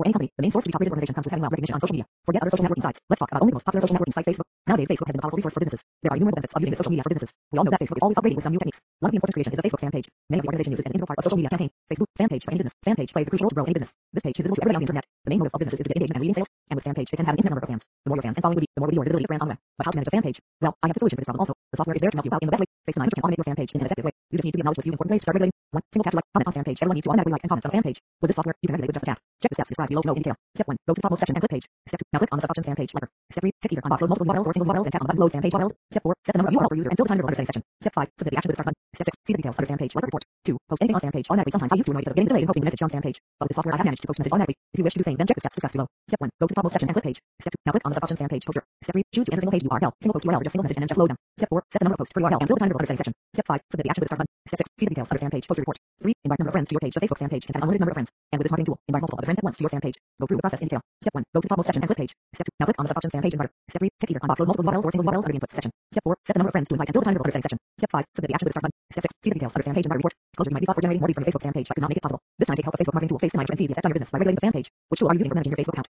For any company, the main source to be top-rated organization comes with having well recognition on social media. Forget other social networking sites. Let's talk about only the most popular social networking site, Facebook. Nowadays, Facebook has been a powerful resource for businesses. There are innumerable benefits of using social media for businesses. We all know that Facebook is always upgrading with some new techniques. One of the important creations is a Facebook fan page. Many of the organization uses an integral part of social media campaign. Facebook fan page for any business. Fan page plays a crucial role grow any business. This page is visible to everybody on the internet. The main motive of businesses is to get engagement and leading sales. And with fan page, they can have an infinite number of fans. The more your fans and following will be, the more will be your visibility of brand on the web. But how to manage a fan page? Well, I have a solution for this problem also. The software is there to help you out in the best way. FaceDominator can automate your fan page in an effective way. You just need to be acknowledged with few important ways to start regulating. One, single tap to like, comment on fan page. Everyone needs to automatically like and comment on fan page. With this software, you can regulate with just a tap. Check the steps described below to know in detail. Step 1. Go to the topmost section and click page. Step 2. Now click on the suboption fan page lever. Step 3. Check either on box load multiple URLs or single URLs and tap on the button load fan page URLs. Step 4. Set the number of URL per user and fill the time under section. Step 5. Submit the action with the start button. Step 6. See the details under fan page a report. 2. Post anything on fan page automatically. Sometimes I used to annoy because of getting delayed in posting message on fan page. But with this software I have managed to post message automatically. If you wish to do the same, then check the steps discussed below. Step 1. Go to the topmost section and click page. Step 2. Now click on the suboption fan page poster. Step 3. Choose to enter single page URL. Single post URL or just single message and then just load them. Step 4. Set the number of posts per URL and fill the time under section. Step 5. Submit the action with the start button. Step 6. See the details under fan page poster report. 3. Invite number of friends to your page. The Facebook fan page can have unlimited number of friends. And with this marketing tool, invite multiple other friends at once to your fan page. Go through the process in detail. Step 1. Go to the topmost section and click page. Step 2. Now click on the suboption fan page inviter. Step 3. Check either on box load multiple URLs or single URLs under the input section. Step 4. Set the number of friends to invite and fill the time interval under setting section. Step 5. Submit the action with the start button. Step 6. See the details under fan page inviter report. Closure might be thought for generating more leads from your Facebook fan page but could not make it possible. This time take help of Facebook marketing tool FaceTime and see the effect on your business by regulating the fan page. Which tool are you using for managing your Facebook account?